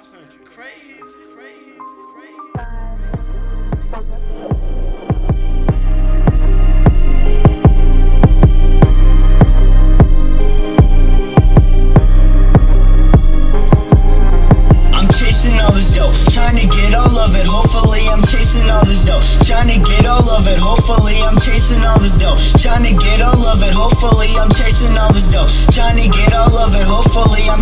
100. Crazy, crazy, crazy. I'm chasing all this dough, trying to get all of it. Hopefully, I'm chasing all this dough, trying to get all of it. Hopefully, I'm chasing all this dough, trying to get all of it. Hopefully, I'm chasing all this dough, trying to get all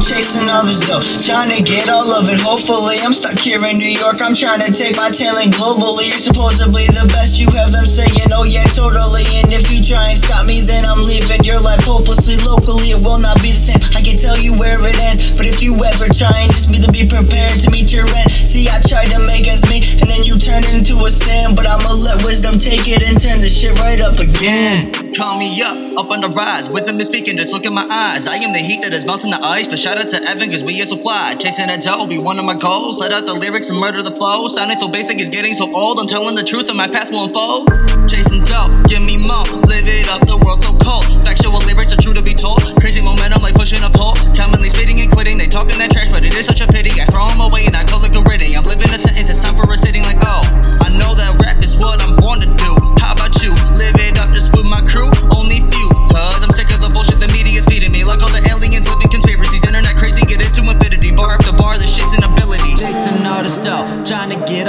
chasing all this dough, trying to get all of it. Hopefully, I'm stuck here in New York. I'm trying to take my talent globally. You're supposedly the best. You have them saying, oh yeah, totally. And if you try and stop me, then I'm leaving your life hopelessly locally. It will not be the same. I can tell you where it ends, but if you ever try and diss me, then be prepared to meet your end. See, I tried to make ends meet, and then you turned into a sin. But I'ma let wisdom take it and turn the shit right up again. Call me up, up on the rise. Wisdom is speaking, just look in my eyes. I am the heat that is melting the ice. But shout out to Evan, cause we are so fly. Chasing that dough be one of my goals. Let out the lyrics and murder the flow. Sounding so basic is getting so old. I'm telling the truth and my path will unfold. Chasing dough, give me more. Live it up, the world's so cold. Factual lyrics are true to be told. Crazy momentum like pushing a pole. Commonly spitting and quitting. They talking that trash, but it is such a pity.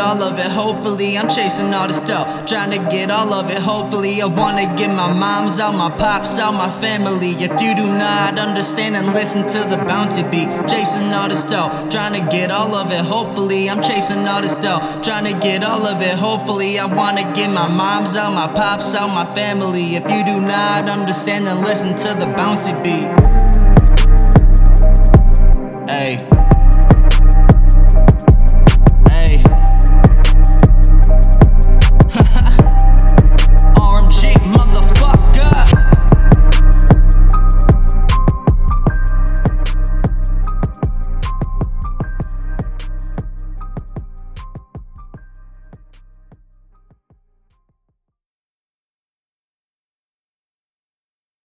All of it. Hopefully, I'm chasing all this dough, trying to get all of it. Hopefully, I wanna get my moms out, my pops out, my family. If you do not understand, then listen to the bounty beat. Chasing all this dough, trying to get all of it. Hopefully, I'm chasing all this dough, trying to get all of it. Hopefully, I wanna get my moms out, my pops out, my family. If you do not understand, then listen to the bouncy beat.